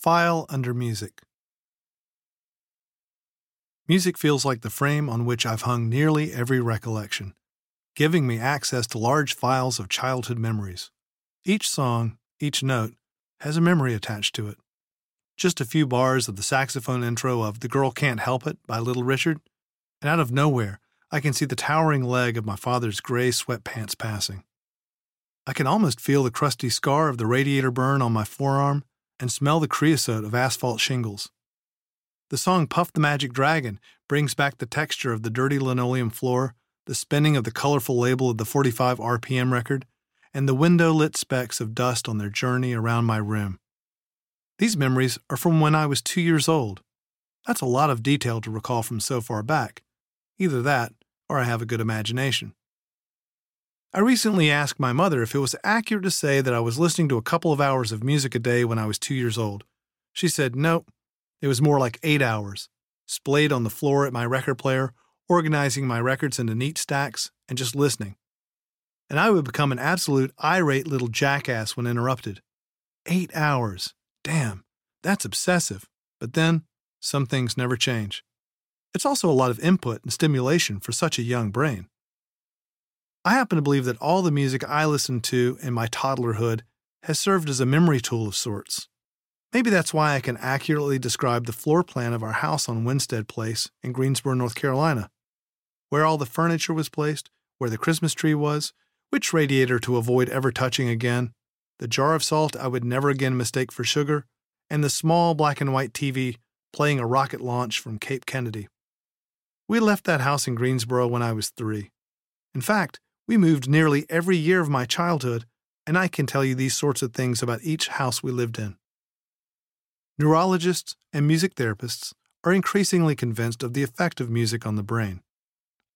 File under music. Music feels like the frame on which I've hung nearly every recollection, giving me access to large files of childhood memories. Each song, each note, has a memory attached to it. Just a few bars of the saxophone intro of The Girl Can't Help It by Little Richard, and out of nowhere, I can see the towering leg of my father's gray sweatpants passing. I can almost feel the crusty scar of the radiator burn on my forearm and smell the creosote of asphalt shingles. The song Puff the Magic Dragon brings back the texture of the dirty linoleum floor, the spinning of the colorful label of the 45 RPM record, and the window lit specks of dust on their journey around my room. These memories are from when I was two years old. That's a lot of detail to recall from so far back. Either that, or I have a good imagination. I recently asked my mother if it was accurate to say that I was listening to a couple of hours of music a day when I was two years old. She said, nope, it was more like eight hours, splayed on the floor at my record player, organizing my records into neat stacks, and just listening. And I would become an absolute irate little jackass when interrupted. Eight hours. Damn, that's obsessive. But then, some things never change. It's also a lot of input and stimulation for such a young brain. I happen to believe that all the music I listened to in my toddlerhood has served as a memory tool of sorts. Maybe that's why I can accurately describe the floor plan of our house on Winstead Place in Greensboro, North Carolina. Where all the furniture was placed, where the Christmas tree was, which radiator to avoid ever touching again, the jar of salt I would never again mistake for sugar, and the small black and white TV playing a rocket launch from Cape Kennedy. We left that house in Greensboro when I was three. In fact, we moved nearly every year of my childhood, and I can tell you these sorts of things about each house we lived in. Neurologists and music therapists are increasingly convinced of the effect of music on the brain.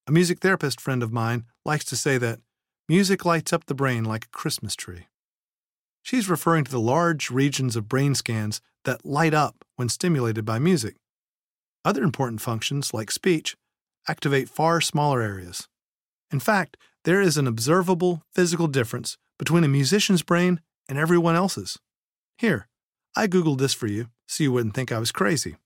A music therapist friend of mine likes to say that music lights up the brain like a Christmas tree. She's referring to the large regions of brain scans that light up when stimulated by music. Other important functions, like speech, activate far smaller areas. In fact, there is an observable physical difference between a musician's brain and everyone else's. Here, I Googled this for you so you wouldn't think I was crazy.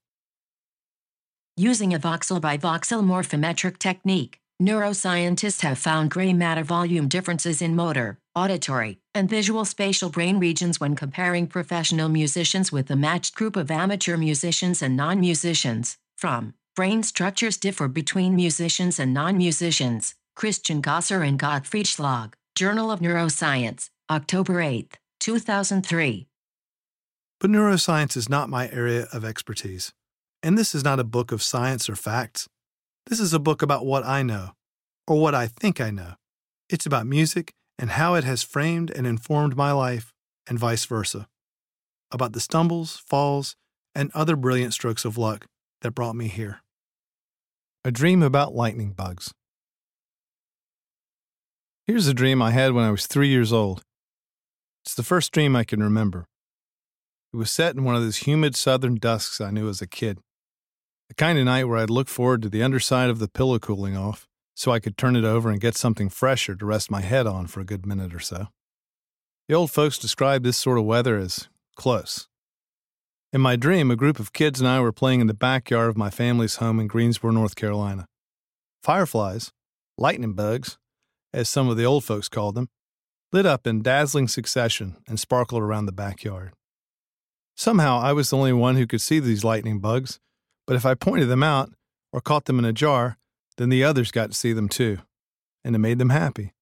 Using a voxel by voxel morphometric technique, neuroscientists have found gray matter volume differences in motor, auditory, and visual spatial brain regions when comparing professional musicians with a matched group of amateur musicians and non musicians. From Brain structures differ between musicians and non musicians. Christian Gaser and Gottfried Schlaug, Journal of Neuroscience, October 8, 2003. But neuroscience is not my area of expertise. And this is not a book of science or facts. This is a book about what I know, or what I think I know. It's about music and how it has framed and informed my life, and vice versa. About the stumbles, falls, and other brilliant strokes of luck that brought me here. A dream about lightning bugs. Here's a dream I had when I was three years old. It's the first dream I can remember. It was set in one of those humid southern dusks I knew as a kid. The kind of night where I'd look forward to the underside of the pillow cooling off so I could turn it over and get something fresher to rest my head on for a good minute or so. The old folks described this sort of weather as close. In my dream, a group of kids and I were playing in the backyard of my family's home in Greensboro, North Carolina. Fireflies, lightning bugs, as some of the old folks called them, lit up in dazzling succession and sparkled around the backyard. Somehow I was the only one who could see these lightning bugs, but if I pointed them out or caught them in a jar, then the others got to see them too, and it made them happy.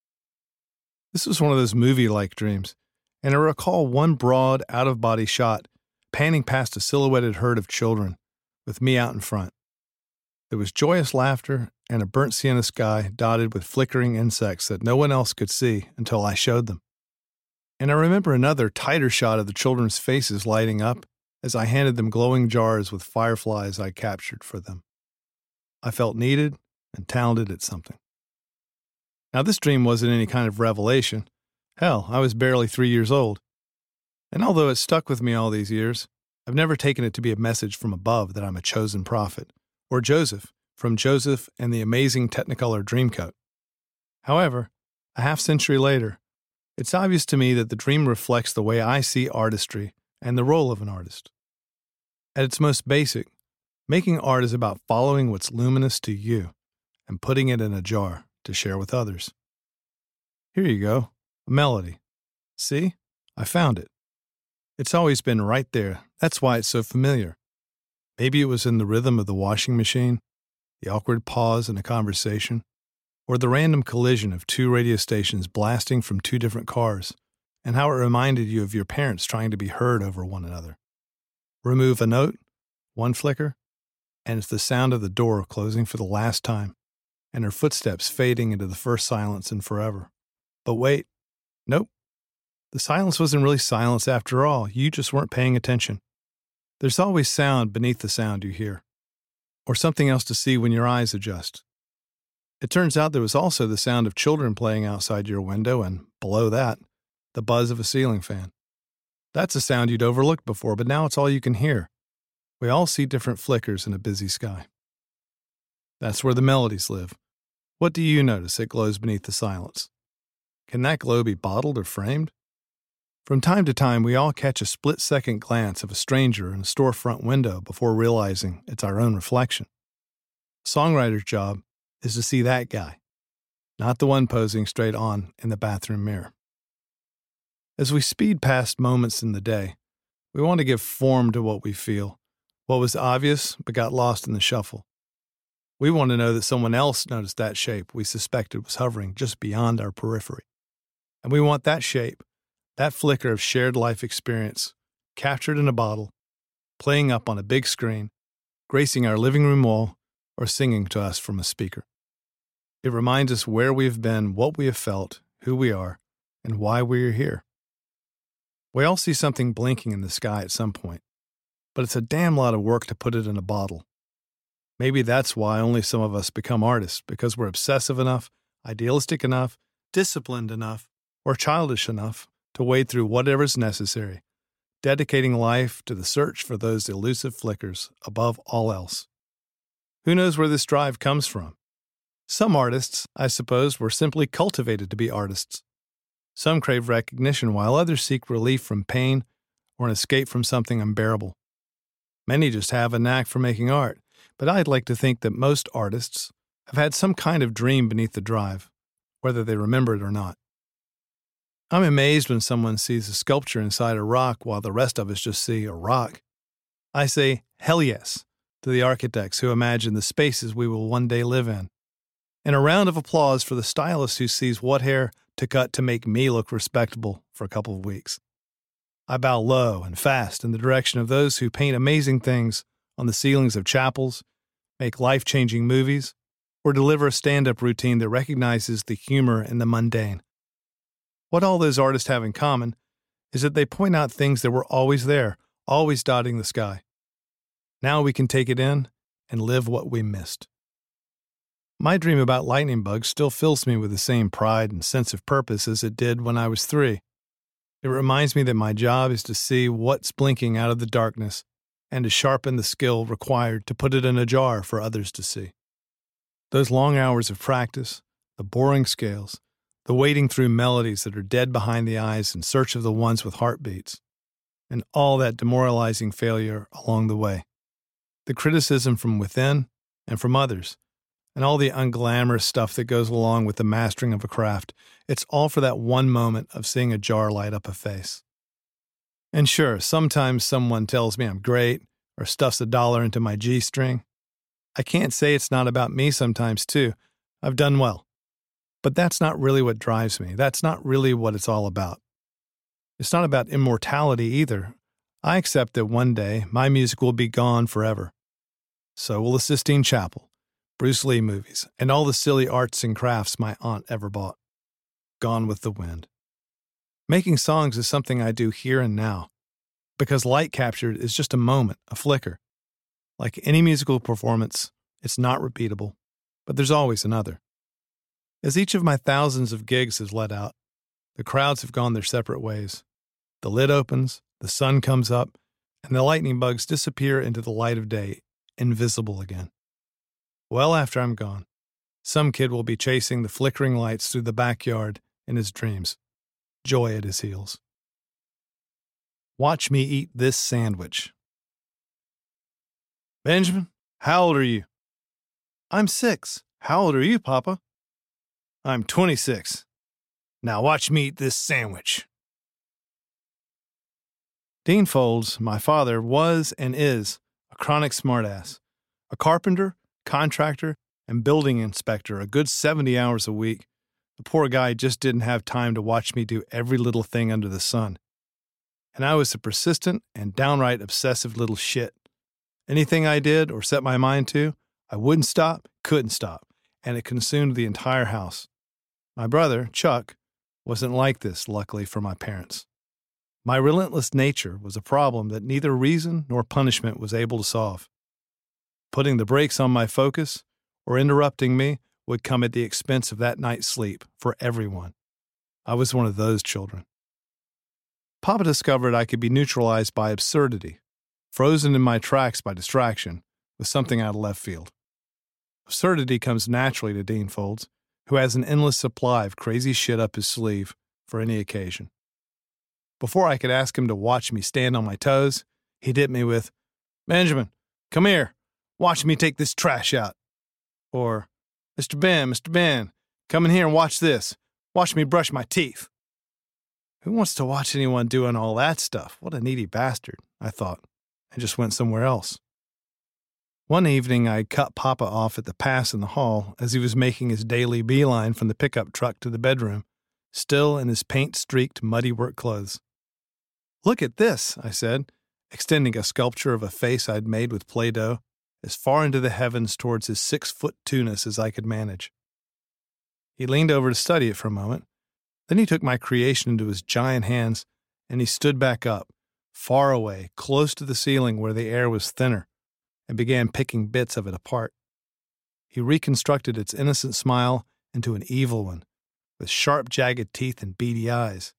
This was one of those movie like dreams, and I recall one broad, out of body shot panning past a silhouetted herd of children, with me out in front. There was joyous laughter and a burnt sienna sky dotted with flickering insects that no one else could see until I showed them. And I remember another tighter shot of the children's faces lighting up as I handed them glowing jars with fireflies I captured for them. I felt needed and talented at something. Now, this dream wasn't any kind of revelation. Hell, I was barely three years old. And although it stuck with me all these years, I've never taken it to be a message from above that I'm a chosen prophet, or Joseph from Joseph and the Amazing Technicolor Dreamcoat. However, a half century later, it's obvious to me that the dream reflects the way I see artistry and the role of an artist. At its most basic, making art is about following what's luminous to you and putting it in a jar to share with others. Here you go, a melody. See? I found it. It's always been right there. That's why it's so familiar. Maybe it was in the rhythm of the washing machine, the awkward pause in a conversation, or the random collision of two radio stations blasting from two different cars, and how it reminded you of your parents trying to be heard over one another. Remove a note, one flicker, and it's the sound of the door closing for the last time, and her footsteps fading into the first silence and forever. But wait, nope. The silence wasn't really silence after all. You just weren't paying attention. There's always sound beneath the sound you hear, or something else to see when your eyes adjust. It turns out there was also the sound of children playing outside your window, and below that, the buzz of a ceiling fan. That's a sound you'd overlooked before, but now it's all you can hear. We all see different flickers in a busy sky. That's where the melodies live. What do you notice that glows beneath the silence? Can that glow be bottled or framed? From time to time, we all catch a split second glance of a stranger in a storefront window before realizing it's our own reflection. A songwriter's job is to see that guy, not the one posing straight on in the bathroom mirror. As we speed past moments in the day, we want to give form to what we feel, what was obvious but got lost in the shuffle. We want to know that someone else noticed that shape we suspected was hovering just beyond our periphery. And we want that shape, that flicker of shared life experience, captured in a bottle, playing up on a big screen, gracing our living room wall, or singing to us from a speaker. It reminds us where we have been, what we have felt, who we are, and why we are here. We all see something blinking in the sky at some point, but it's a damn lot of work to put it in a bottle. Maybe that's why only some of us become artists, because we're obsessive enough, idealistic enough, disciplined enough, or childish enough to wade through whatever's necessary, dedicating life to the search for those elusive flickers above all else. Who knows where this drive comes from? Some artists, I suppose, were simply cultivated to be artists. Some crave recognition, while others seek relief from pain or an escape from something unbearable. Many just have a knack for making art, but I'd like to think that most artists have had some kind of dream beneath the drive, whether they remember it or not. I'm amazed when someone sees a sculpture inside a rock while the rest of us just see a rock. I say, hell yes, to the architects who imagine the spaces we will one day live in. And a round of applause for the stylist who sees what hair to cut to make me look respectable for a couple of weeks. I bow low and fast in the direction of those who paint amazing things on the ceilings of chapels, make life changing movies, or deliver a stand up routine that recognizes the humor in the mundane. What all those artists have in common is that they point out things that were always there, always dotting the sky. Now we can take it in and live what we missed. My dream about lightning bugs still fills me with the same pride and sense of purpose as it did when I was three. It reminds me that my job is to see what's blinking out of the darkness and to sharpen the skill required to put it in a jar for others to see. Those long hours of practice, the boring scales, the wading through melodies that are dead behind the eyes in search of the ones with heartbeats, and all that demoralizing failure along the way. The criticism from within and from others, and all the unglamorous stuff that goes along with the mastering of a craft. It's all for that one moment of seeing a jar light up a face. And sure, sometimes someone tells me I'm great or stuffs a dollar into my G string. I can't say it's not about me sometimes, too. I've done well. But that's not really what drives me. That's not really what it's all about. It's not about immortality either. I accept that one day my music will be gone forever. So will the Sistine Chapel, Bruce Lee movies, and all the silly arts and crafts my aunt ever bought. Gone with the wind. Making songs is something I do here and now, because light captured is just a moment, a flicker. Like any musical performance, it's not repeatable, but there's always another. As each of my thousands of gigs has let out, the crowds have gone their separate ways. The lid opens, the sun comes up, and the lightning bugs disappear into the light of day, invisible again. Well after I'm gone, some kid will be chasing the flickering lights through the backyard in his dreams, joy at his heels. Watch me eat this sandwich. Benjamin, how old are you? I'm six. How old are you, Papa? I'm 26. Now watch me eat this sandwich. Dean Folds, my father, was and is a chronic smartass, a carpenter, contractor, and building inspector a good 70 hours a week. The poor guy just didn't have time to watch me do every little thing under the sun. And I was a persistent and downright obsessive little shit. Anything I did or set my mind to, I wouldn't stop, couldn't stop, and it consumed the entire house. My brother, Chuck, wasn't like this, luckily for my parents. My relentless nature was a problem that neither reason nor punishment was able to solve. Putting the brakes on my focus or interrupting me would come at the expense of that night's sleep for everyone. I was one of those children. Papa discovered I could be neutralized by absurdity, frozen in my tracks by distraction, with something out of left field. Absurdity comes naturally to Dean Folds, who has an endless supply of crazy shit up his sleeve for any occasion. Before I could ask him to watch me stand on my toes, he'd hit me with, Benjamin, come here, watch me take this trash out. Or, Mr. Ben, Mr. Ben, come in here and watch this. Watch me brush my teeth. Who wants to watch anyone doing all that stuff? What a needy bastard, I thought, and just went somewhere else. One evening, I cut Papa off at the pass in the hall as he was making his daily beeline from the pickup truck to the bedroom, still in his paint streaked, muddy work clothes. Look at this, I said, extending a sculpture of a face I'd made with Play Doh as far into the heavens towards his six foot two-ness as I could manage. He leaned over to study it for a moment. Then he took my creation into his giant hands and he stood back up, far away, close to the ceiling where the air was thinner, and began picking bits of it apart. He reconstructed its innocent smile into an evil one, with sharp, jagged teeth and beady eyes.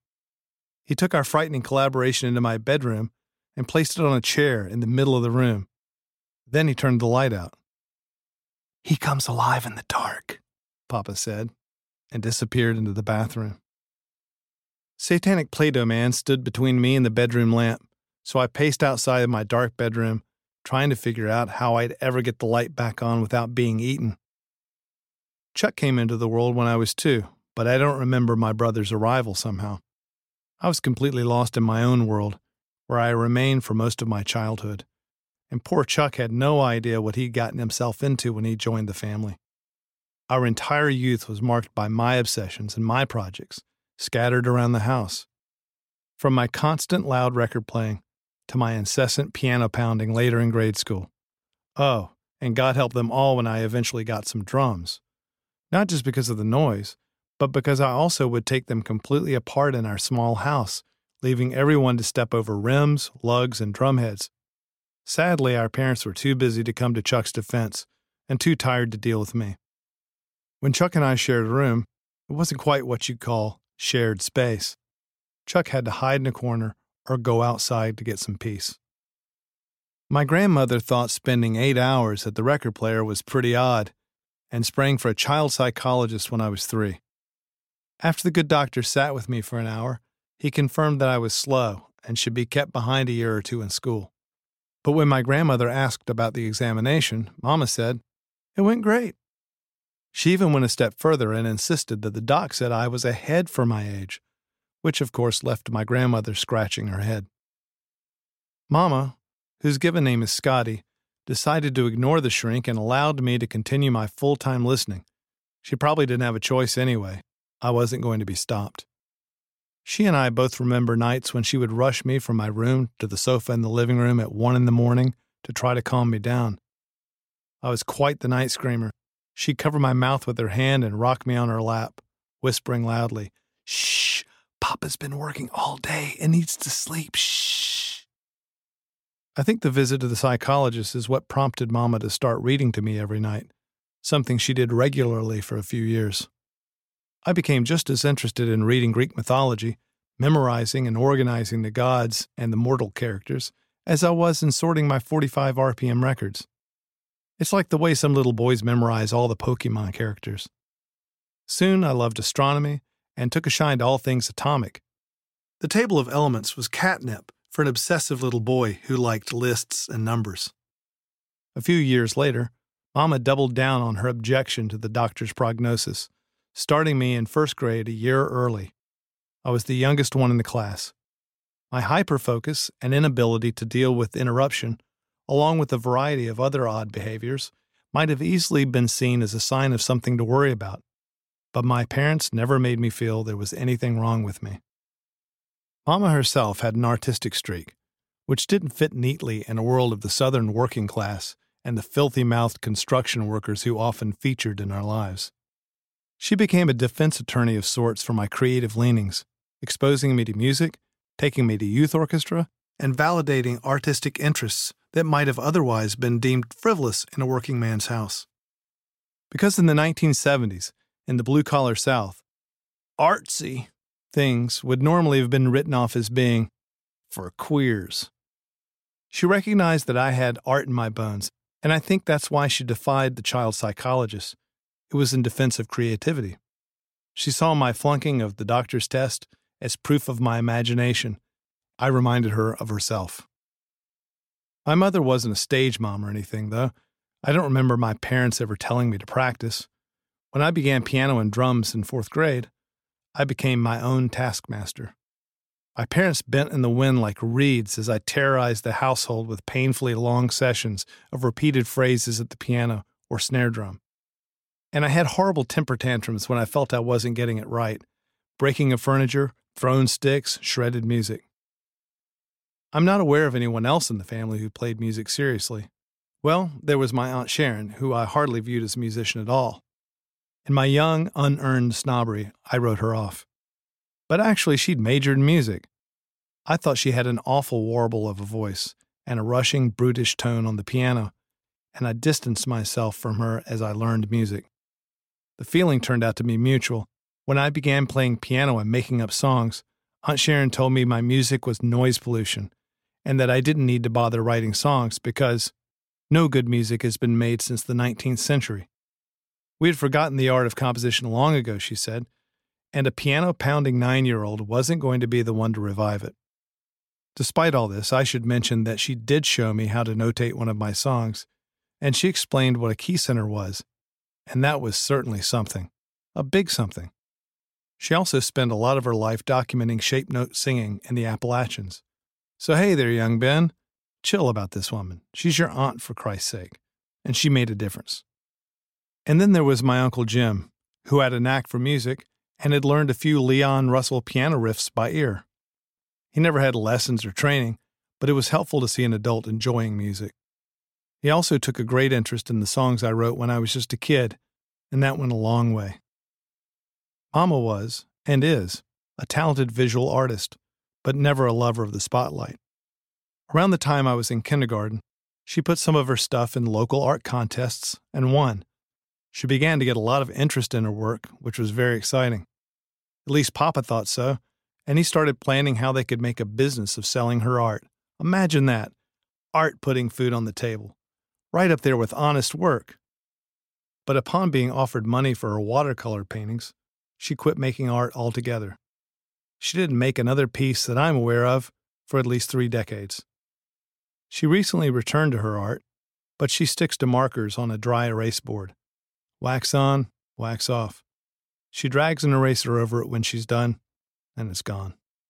He took our frightening collaboration into my bedroom and placed it on a chair in the middle of the room. Then he turned the light out. He comes alive in the dark, Papa said, and disappeared into the bathroom. Satanic Play Doh Man stood between me and the bedroom lamp, so I paced outside of my dark bedroom, trying to figure out how I'd ever get the light back on without being eaten. Chuck came into the world when I was two, but I don't remember my brother's arrival somehow. I was completely lost in my own world, where I remained for most of my childhood and poor Chuck had no idea what he'd gotten himself into when he joined the family. Our entire youth was marked by my obsessions and my projects, scattered around the house. From my constant loud record playing to my incessant piano pounding later in grade school. Oh, and God help them all when I eventually got some drums. Not just because of the noise, but because I also would take them completely apart in our small house, leaving everyone to step over rims, lugs, and drumheads Sadly, our parents were too busy to come to Chuck's defense and too tired to deal with me. When Chuck and I shared a room, it wasn't quite what you'd call shared space. Chuck had to hide in a corner or go outside to get some peace. My grandmother thought spending eight hours at the record player was pretty odd and sprang for a child psychologist when I was three. After the good doctor sat with me for an hour, he confirmed that I was slow and should be kept behind a year or two in school. But when my grandmother asked about the examination, Mama said, It went great. She even went a step further and insisted that the doc said I was ahead for my age, which of course left my grandmother scratching her head. Mama, whose given name is Scotty, decided to ignore the shrink and allowed me to continue my full time listening. She probably didn't have a choice anyway. I wasn't going to be stopped. She and I both remember nights when she would rush me from my room to the sofa in the living room at one in the morning to try to calm me down. I was quite the night screamer. She'd cover my mouth with her hand and rock me on her lap, whispering loudly, Shh, Papa's been working all day and needs to sleep. Shh. I think the visit to the psychologist is what prompted Mama to start reading to me every night, something she did regularly for a few years. I became just as interested in reading Greek mythology, memorizing and organizing the gods and the mortal characters, as I was in sorting my 45 RPM records. It's like the way some little boys memorize all the Pokemon characters. Soon I loved astronomy and took a shine to all things atomic. The table of elements was catnip for an obsessive little boy who liked lists and numbers. A few years later, Mama doubled down on her objection to the doctor's prognosis, starting me in first grade a year early. I was the youngest one in the class. My hyperfocus and inability to deal with interruption, along with a variety of other odd behaviors, might have easily been seen as a sign of something to worry about. But my parents never made me feel there was anything wrong with me. Mama herself had an artistic streak, which didn't fit neatly in a world of the Southern working class and the filthy mouthed construction workers who often featured in our lives. She became a defense attorney of sorts for my creative leanings, exposing me to music, taking me to youth orchestra, and validating artistic interests that might have otherwise been deemed frivolous in a working man's house. Because in the 1970s, in the blue collar South, artsy things would normally have been written off as being for queers. She recognized that I had art in my bones, and I think that's why she defied the child psychologist. It was in defense of creativity. She saw my flunking of the doctor's test as proof of my imagination. I reminded her of herself. My mother wasn't a stage mom or anything, though. I don't remember my parents ever telling me to practice. When I began piano and drums in fourth grade, I became my own taskmaster. My parents bent in the wind like reeds as I terrorized the household with painfully long sessions of repeated phrases at the piano or snare drum. And I had horrible temper tantrums when I felt I wasn't getting it right breaking of furniture, thrown sticks, shredded music. I'm not aware of anyone else in the family who played music seriously. Well, there was my Aunt Sharon, who I hardly viewed as a musician at all. In my young, unearned snobbery, I wrote her off. But actually, she'd majored in music. I thought she had an awful warble of a voice and a rushing, brutish tone on the piano, and I distanced myself from her as I learned music. The feeling turned out to be mutual. When I began playing piano and making up songs, Aunt Sharon told me my music was noise pollution and that I didn't need to bother writing songs because no good music has been made since the 19th century. We had forgotten the art of composition long ago, she said, and a piano pounding nine year old wasn't going to be the one to revive it. Despite all this, I should mention that she did show me how to notate one of my songs, and she explained what a key center was, and that was certainly something, a big something. She also spent a lot of her life documenting shape note singing in the Appalachians. So, hey there, young Ben, chill about this woman. She's your aunt, for Christ's sake, and she made a difference. And then there was my Uncle Jim, who had a knack for music and had learned a few Leon Russell piano riffs by ear. He never had lessons or training, but it was helpful to see an adult enjoying music. He also took a great interest in the songs I wrote when I was just a kid, and that went a long way. Mama was, and is, a talented visual artist, but never a lover of the spotlight. Around the time I was in kindergarten, she put some of her stuff in local art contests and won. She began to get a lot of interest in her work, which was very exciting. At least Papa thought so, and he started planning how they could make a business of selling her art. Imagine that art putting food on the table, right up there with honest work. But upon being offered money for her watercolor paintings, she quit making art altogether. She didn't make another piece that I'm aware of for at least three decades. She recently returned to her art, but she sticks to markers on a dry erase board. Wax on, wax off. She drags an eraser over it when she's done, and it's gone.